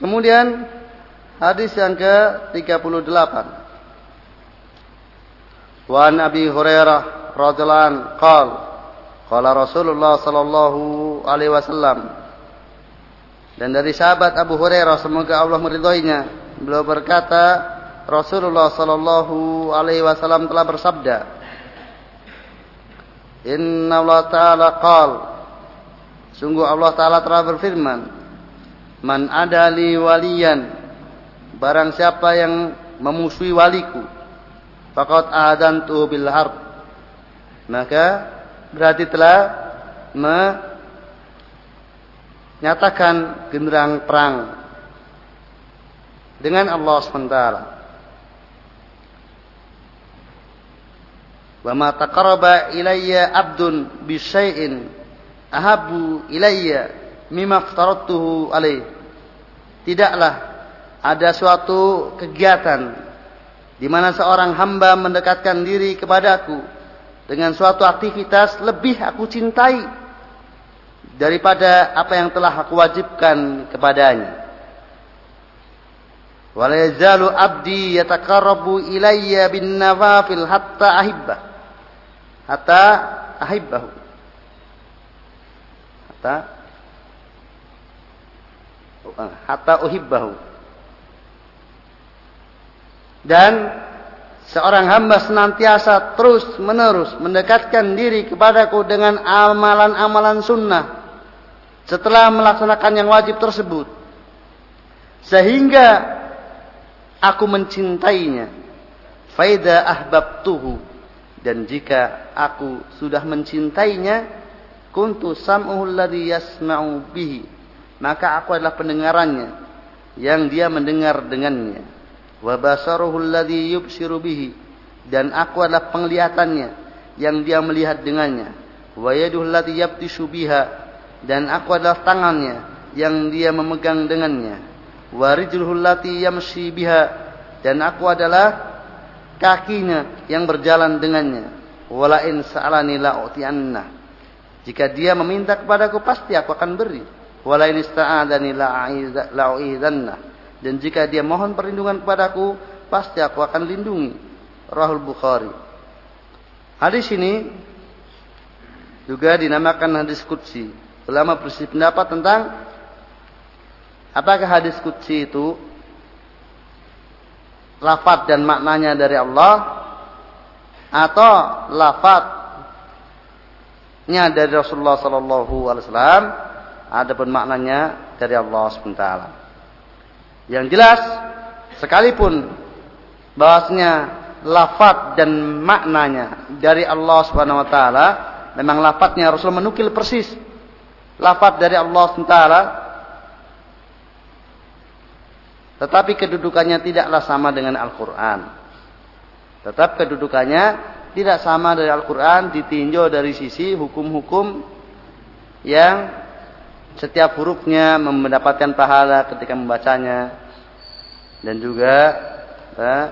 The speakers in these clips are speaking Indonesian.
Kemudian hadis yang ke-38. Wa an Abi Hurairah radhiyallahu anhu qala qala Rasulullah sallallahu alaihi wasallam dan dari sahabat Abu Hurairah semoga Allah meridhoinya beliau berkata Rasulullah sallallahu alaihi wasallam telah bersabda Inna Allah Ta'ala qal Sungguh Allah Ta'ala telah berfirman Man adali waliyan Barang siapa yang memusuhi waliku Fakat adantu bil harb Maka berarti telah menyatakan genderang perang dengan Allah SWT. Wa ma taqarraba ilayya 'abdun bi syai'in ahabbu ilayya mimma aftaratuhu alaih. Tidaklah ada suatu kegiatan di mana seorang hamba mendekatkan diri kepadaku dengan suatu aktivitas lebih aku cintai daripada apa yang telah aku wajibkan kepadanya. Wala yazalu abdi yataqarrabu ilayya bin nawafil hatta ahibbah hatta ahibbahu hatta hatta uhibbahu. Dan seorang hamba senantiasa terus menerus mendekatkan diri kepadaku dengan amalan-amalan sunnah setelah melaksanakan yang wajib tersebut. Sehingga aku mencintainya. Faida ahbabtuhu. Dan jika aku sudah mencintainya kuntu sam'uhu yasma'u bihi maka aku adalah pendengarannya yang dia mendengar dengannya wa basaruhu alladhi yubsiru bihi dan aku adalah penglihatannya yang dia melihat dengannya wa yaduhu allati yabtishu biha dan aku adalah tangannya yang dia memegang dengannya wa rijluhu allati yamshi biha dan aku adalah kakinya yang berjalan dengannya. Wala in sa'alani la'uti'anna. Jika dia meminta kepadaku pasti aku akan beri. Wala in ista'adani la'u'idzanna. Dan jika dia mohon perlindungan kepadaku pasti aku akan lindungi. Rahul Bukhari. Hadis ini juga dinamakan hadis qudsi. Ulama bersih pendapat tentang apakah hadis qudsi itu lafaz dan maknanya dari Allah atau lafaznya dari Rasulullah sallallahu alaihi wasallam adapun maknanya dari Allah SWT. Yang jelas sekalipun bahwasanya lafaz dan maknanya dari Allah Subhanahu wa taala memang lafaznya Rasul menukil persis lafaz dari Allah SWT tetapi kedudukannya tidaklah sama dengan Al-Quran. Tetap kedudukannya tidak sama dari Al-Quran, ditinjau dari sisi hukum-hukum yang setiap hurufnya mendapatkan pahala ketika membacanya. Dan juga eh,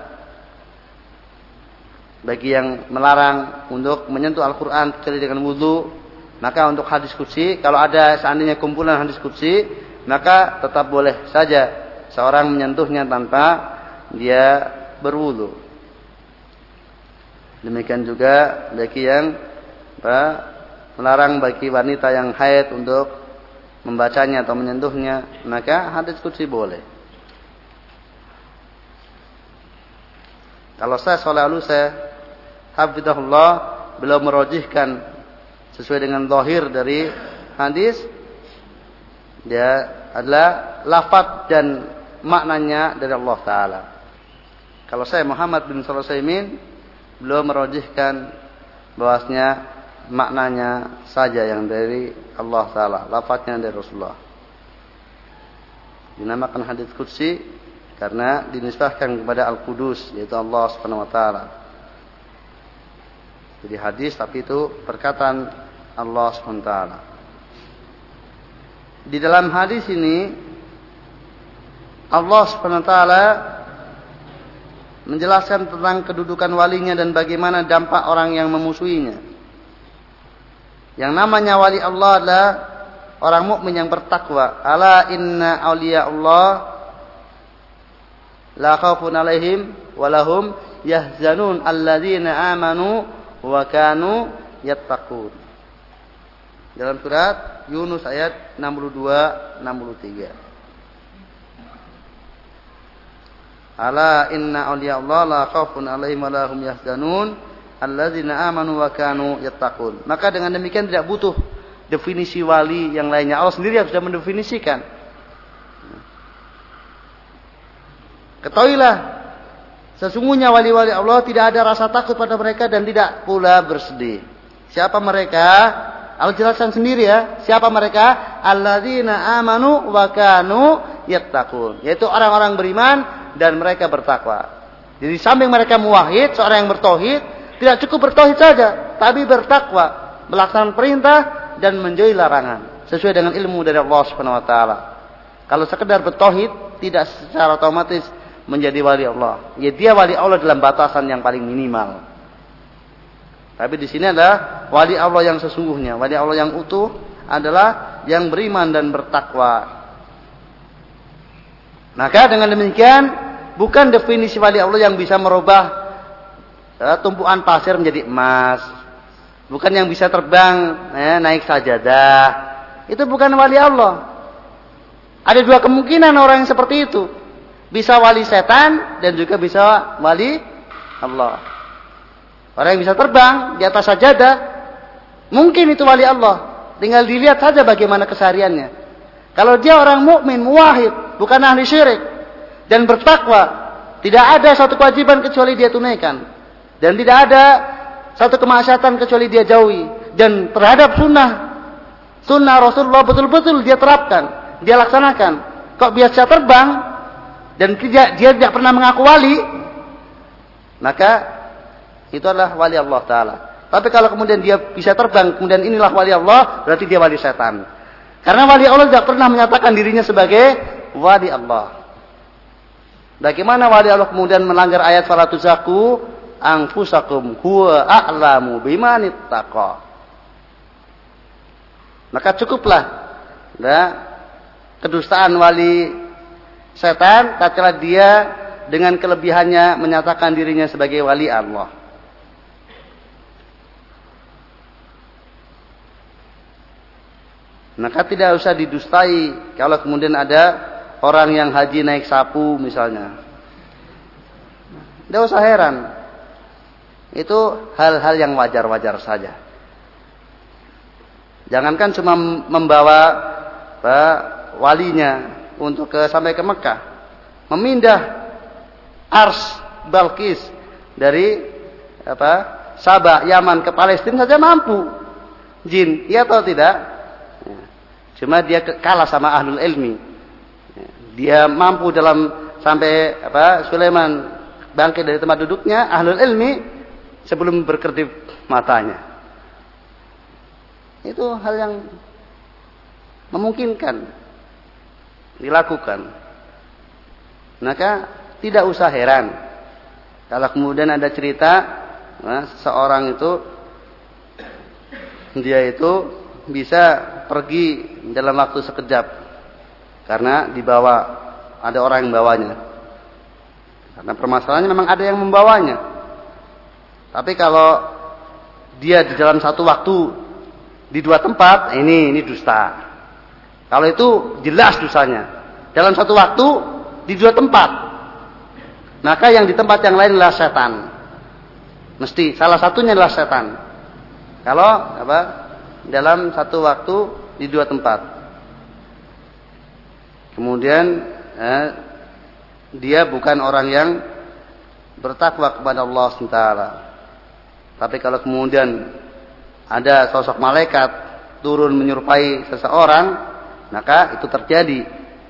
bagi yang melarang untuk menyentuh Al-Quran kecuali dengan wudhu, maka untuk hadis kutsi, kalau ada seandainya kumpulan hadis kutsi, maka tetap boleh saja seorang menyentuhnya tanpa dia berwudu. Demikian juga bagi yang apa, melarang bagi wanita yang haid untuk membacanya atau menyentuhnya, maka hadis kudsi boleh. Kalau saya soleh alu saya hafidahullah belum merojihkan sesuai dengan zahir dari hadis dia adalah lafaz dan maknanya dari Allah Ta'ala. Kalau saya Muhammad bin Sulaiman belum merojihkan bahwasanya maknanya saja yang dari Allah Ta'ala. Lafadznya dari Rasulullah. Dinamakan hadis Qudsi karena dinisbahkan kepada Al-Qudus yaitu Allah Subhanahu wa taala. Jadi hadis tapi itu perkataan Allah Subhanahu wa taala. Di dalam hadis ini Allah SWT menjelaskan tentang kedudukan walinya dan bagaimana dampak orang yang memusuhinya. Yang namanya wali Allah adalah orang mukmin yang bertakwa. Ala inna awliya Allah la khaufun alaihim walahum yahzanun alladzina amanu wa kanu yattaqun. Dalam surat Yunus ayat 62 63. Ala inna awliya Allah la khaufun alaihim wa lahum yahzanun alladzina amanu wa kanu yattaqun. Maka dengan demikian tidak butuh definisi wali yang lainnya. Allah sendiri yang sudah mendefinisikan. Ketahuilah sesungguhnya wali-wali Allah tidak ada rasa takut pada mereka dan tidak pula bersedih. Siapa mereka? Allah jelaskan sendiri ya. Siapa mereka? Alladzina amanu wa kanu yattaqun. Yaitu orang-orang beriman dan mereka bertakwa. Jadi samping mereka muwahhid, seorang yang bertauhid, tidak cukup bertauhid saja, tapi bertakwa, melaksanakan perintah dan menjauhi larangan sesuai dengan ilmu dari Allah Subhanahu wa taala. Kalau sekedar bertauhid tidak secara otomatis menjadi wali Allah. Ya dia wali Allah dalam batasan yang paling minimal. Tapi di sini adalah wali Allah yang sesungguhnya, wali Allah yang utuh adalah yang beriman dan bertakwa. Maka dengan demikian Bukan definisi wali Allah yang bisa merubah tumpuan pasir menjadi emas. Bukan yang bisa terbang eh, naik sajadah. Itu bukan wali Allah. Ada dua kemungkinan orang yang seperti itu. Bisa wali setan dan juga bisa wali Allah. Orang yang bisa terbang di atas sajadah, mungkin itu wali Allah. Tinggal dilihat saja bagaimana kesehariannya. Kalau dia orang mukmin, muwahid, bukan ahli syirik, dan bertakwa. Tidak ada satu kewajiban kecuali dia tunaikan. Dan tidak ada satu kemaksiatan kecuali dia jauhi. Dan terhadap sunnah, sunnah Rasulullah betul-betul dia terapkan. Dia laksanakan. Kok biasa terbang, dan dia, dia tidak pernah mengaku wali, maka itu adalah wali Allah Ta'ala. Tapi kalau kemudian dia bisa terbang, kemudian inilah wali Allah, berarti dia wali setan. Karena wali Allah tidak pernah menyatakan dirinya sebagai wali Allah. Bagaimana wali Allah kemudian melanggar ayat fala tuzaku anfusakum huwa a'lamu bimanittaqa. Maka cukuplah ya, kedustaan wali setan tatkala dia dengan kelebihannya menyatakan dirinya sebagai wali Allah. Maka tidak usah didustai kalau kemudian ada orang yang haji naik sapu misalnya. Tidak usah heran. Itu hal-hal yang wajar-wajar saja. Jangankan cuma membawa apa, walinya untuk ke sampai ke Mekah. Memindah Ars Balkis dari apa Sabah Yaman ke Palestina saja mampu. Jin, iya atau tidak? Ya. Cuma dia kalah sama ahlul ilmi dia mampu dalam sampai apa Sulaiman bangkit dari tempat duduknya ahlul ilmi sebelum berkedip matanya itu hal yang memungkinkan dilakukan maka tidak usah heran kalau kemudian ada cerita nah, seorang itu dia itu bisa pergi dalam waktu sekejap karena dibawa ada orang yang bawanya. Karena permasalahannya memang ada yang membawanya. Tapi kalau dia di dalam satu waktu di dua tempat, ini ini dusta. Kalau itu jelas dosanya. Dalam satu waktu di dua tempat. Maka yang di tempat yang lain adalah setan. Mesti salah satunya adalah setan. Kalau apa? Dalam satu waktu di dua tempat. Kemudian eh, dia bukan orang yang bertakwa kepada Allah SWT. Tapi kalau kemudian ada sosok malaikat turun menyerupai seseorang, maka itu terjadi.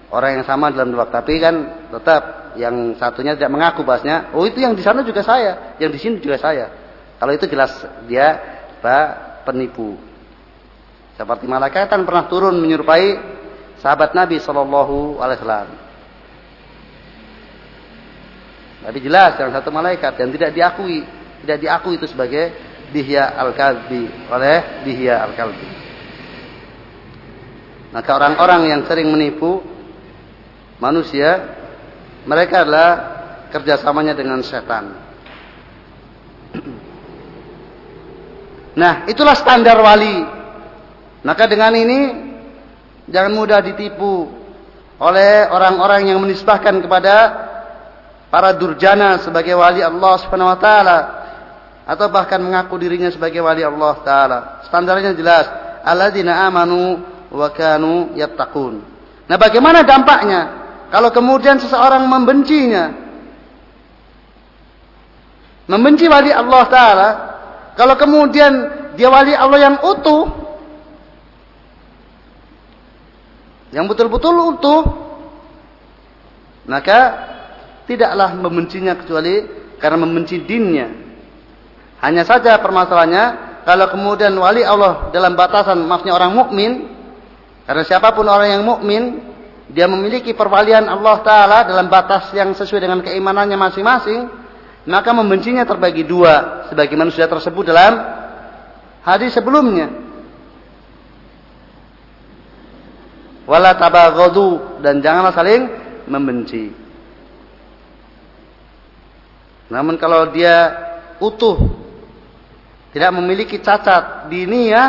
Orang yang sama dalam dua tapi kan tetap yang satunya tidak mengaku bahasnya oh itu yang di sana juga saya yang di sini juga saya. Kalau itu jelas dia pak penipu. Seperti malaikat kan pernah turun menyerupai sahabat Nabi Shallallahu Alaihi Wasallam. Tapi jelas yang satu malaikat yang tidak diakui, tidak diakui itu sebagai dihya al-kalbi oleh dihya al-kalbi. Maka orang-orang yang sering menipu manusia, mereka adalah kerjasamanya dengan setan. Nah, itulah standar wali. Maka dengan ini jangan mudah ditipu oleh orang-orang yang menisbahkan kepada para durjana sebagai wali Allah Subhanahu wa taala atau bahkan mengaku dirinya sebagai wali Allah taala. Standarnya jelas, alladzina amanu wa kanu yattaqun. Nah, bagaimana dampaknya kalau kemudian seseorang membencinya? Membenci wali Allah taala kalau kemudian dia wali Allah yang utuh, yang betul-betul utuh, maka tidaklah membencinya kecuali karena membenci dinnya. Hanya saja permasalahannya, kalau kemudian wali Allah dalam batasan maafnya orang mukmin, karena siapa pun orang yang mukmin, dia memiliki perwalian Allah Taala dalam batas yang sesuai dengan keimanannya masing-masing, maka membencinya terbagi dua sebagaimana sudah tersebut dalam hadis sebelumnya. Wala tabaghadu dan janganlah saling membenci. Namun kalau dia utuh tidak memiliki cacat di ya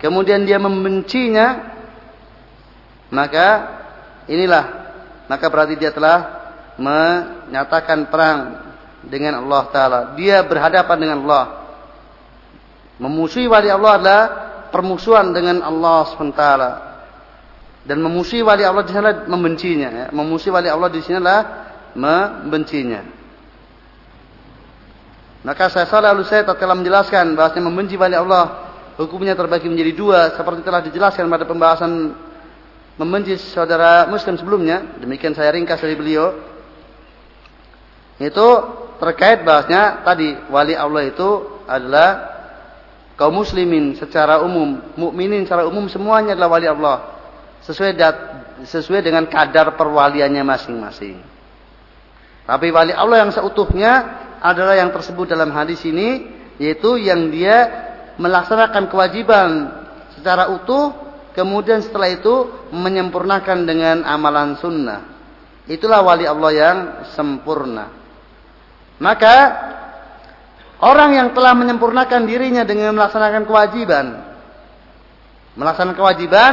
kemudian dia membencinya maka inilah maka berarti dia telah menyatakan perang dengan Allah Ta'ala. Dia berhadapan dengan Allah. Memusuhi wali Allah adalah permusuhan dengan Allah SWT. Dan memusuhi wali Allah di sana membencinya. Ya. Memusuhi wali Allah di sini adalah membencinya. Maka saya salah lalu saya telah menjelaskan bahasanya membenci wali Allah hukumnya terbagi menjadi dua seperti telah dijelaskan pada pembahasan membenci saudara muslim sebelumnya. Demikian saya ringkas dari beliau. Itu terkait bahasnya tadi wali Allah itu adalah kaum muslimin secara umum, mukminin secara umum semuanya adalah wali Allah. Sesuai dat, sesuai dengan kadar perwaliannya masing-masing. Tapi wali Allah yang seutuhnya adalah yang tersebut dalam hadis ini yaitu yang dia melaksanakan kewajiban secara utuh kemudian setelah itu menyempurnakan dengan amalan sunnah. Itulah wali Allah yang sempurna. Maka orang yang telah menyempurnakan dirinya dengan melaksanakan kewajiban, melaksanakan kewajiban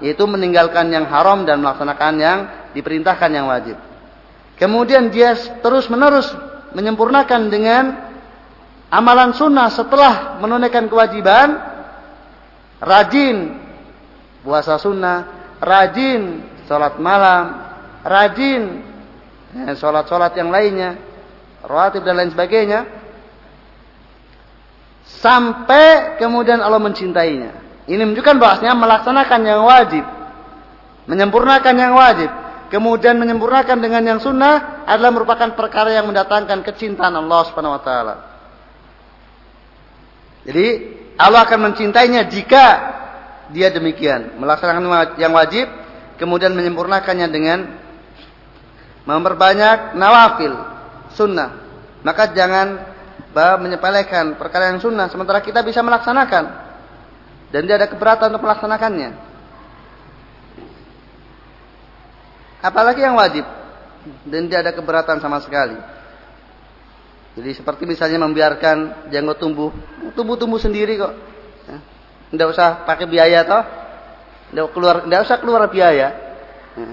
yaitu meninggalkan yang haram dan melaksanakan yang diperintahkan yang wajib. Kemudian dia terus-menerus menyempurnakan dengan amalan sunnah setelah menunaikan kewajiban, rajin puasa sunnah, rajin sholat malam, rajin ya, sholat-sholat yang lainnya, rawatib dan lain sebagainya sampai kemudian Allah mencintainya. Ini menunjukkan bahasanya melaksanakan yang wajib, menyempurnakan yang wajib, kemudian menyempurnakan dengan yang sunnah adalah merupakan perkara yang mendatangkan kecintaan Allah Subhanahu wa taala. Jadi Allah akan mencintainya jika dia demikian, melaksanakan yang wajib, kemudian menyempurnakannya dengan memperbanyak nawafil, sunnah. Maka jangan menyepelekan perkara yang sunnah sementara kita bisa melaksanakan dan dia ada keberatan untuk melaksanakannya. Apalagi yang wajib dan dia ada keberatan sama sekali. Jadi seperti misalnya membiarkan jenggot tumbuh, tumbuh-tumbuh sendiri kok. Tidak ya. usah pakai biaya toh. Tidak keluar, tidak usah keluar biaya. Ya.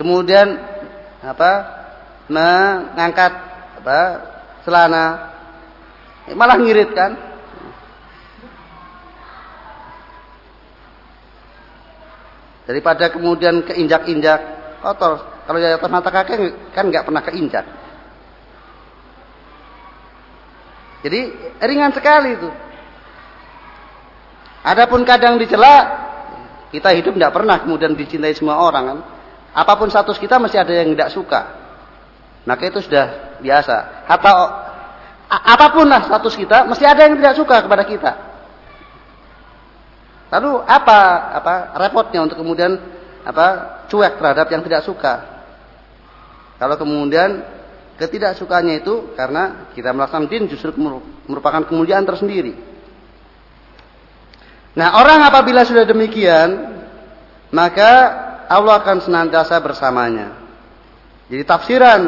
Kemudian apa? mengangkat apa celana malah ngirit kan daripada kemudian keinjak-injak. Kotor. Kalau atas mata kaki kan nggak pernah keinjak. Jadi ringan sekali itu. Adapun kadang dicela kita hidup tidak pernah kemudian dicintai semua orang kan? Apa pun status kita masih ada yang tidak suka. Maka itu sudah biasa. Atau apa pun lah status kita, mesti ada yang tidak suka kepada kita. Lalu apa apa repotnya untuk kemudian apa cuek terhadap yang tidak suka? Kalau kemudian ketidaksukanya itu karena kita melaksanakan din justru merupakan kemuliaan tersendiri. Nah, orang apabila sudah demikian, maka Allah akan senantiasa bersamanya. Jadi tafsiran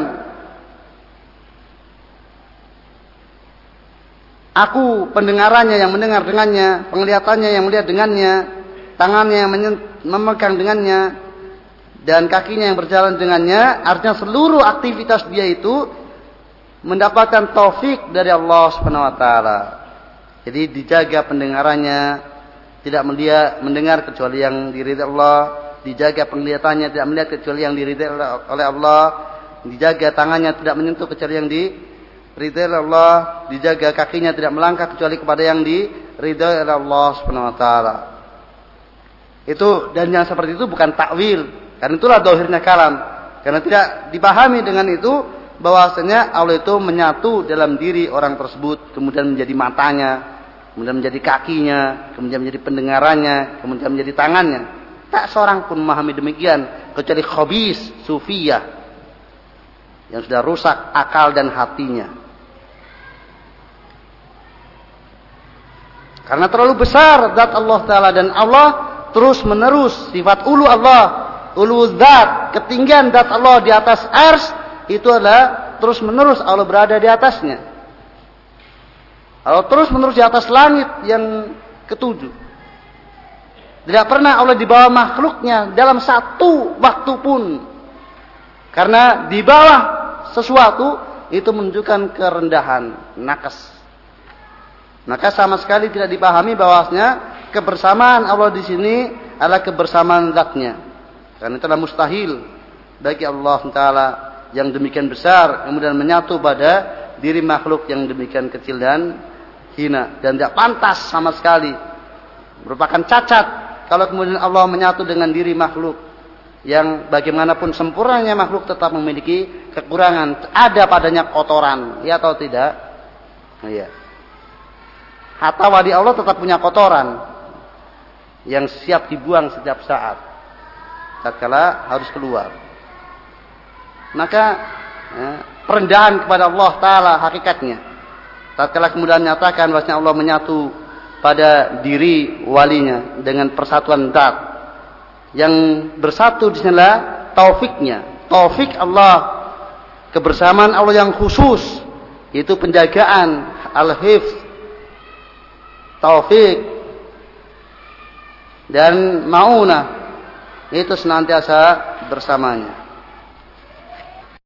Aku pendengarannya yang mendengar dengannya, penglihatannya yang melihat dengannya, tangannya yang memegang dengannya, dan kakinya yang berjalan dengannya. Artinya seluruh aktivitas dia itu mendapatkan taufik dari Allah Subhanahu wa taala. Jadi dijaga pendengarannya, tidak melihat mendengar kecuali yang diridai Allah, dijaga penglihatannya tidak melihat kecuali yang diridai oleh Allah, dijaga tangannya tidak menyentuh kecuali yang diridai oleh Allah, dijaga kakinya tidak melangkah kecuali kepada yang diridai oleh Allah Subhanahu wa taala. Itu dan yang seperti itu bukan takwil, karena itulah dohirnya kalam. Karena tidak dipahami dengan itu bahwasanya Allah itu menyatu dalam diri orang tersebut, kemudian menjadi matanya, kemudian menjadi kakinya, kemudian menjadi pendengarannya, kemudian menjadi tangannya. Tak seorang pun memahami demikian kecuali khobis sufiyah yang sudah rusak akal dan hatinya. Karena terlalu besar zat Allah Ta'ala dan Allah terus menerus sifat ulu Allah, ulu zat, ketinggian zat Allah di atas ars itu adalah terus menerus Allah berada di atasnya. Allah terus menerus di atas langit yang ketujuh. Tidak pernah Allah di bawah makhluknya dalam satu waktu pun. Karena di bawah sesuatu itu menunjukkan kerendahan, nakas. Maka sama sekali tidak dipahami bahwasanya kebersamaan Allah di sini adalah kebersamaan zatnya. Karena itu adalah mustahil bagi Allah Taala yang demikian besar kemudian menyatu pada diri makhluk yang demikian kecil dan hina. Dan tidak pantas sama sekali. Merupakan cacat kalau kemudian Allah menyatu dengan diri makhluk yang bagaimanapun sempurnanya makhluk tetap memiliki kekurangan. Ada padanya kotoran ya atau tidak? Iya hatta wali Allah tetap punya kotoran yang siap dibuang setiap saat. Tatkala harus keluar. Maka ya, perendahan kepada Allah taala hakikatnya. Tatkala kemudian nyatakan bahwasanya Allah menyatu pada diri walinya dengan persatuan zat yang bersatu di sinilah taufiknya. Taufik Allah kebersamaan Allah yang khusus itu penjagaan al-hifz taufik dan mauna itu senantiasa bersamanya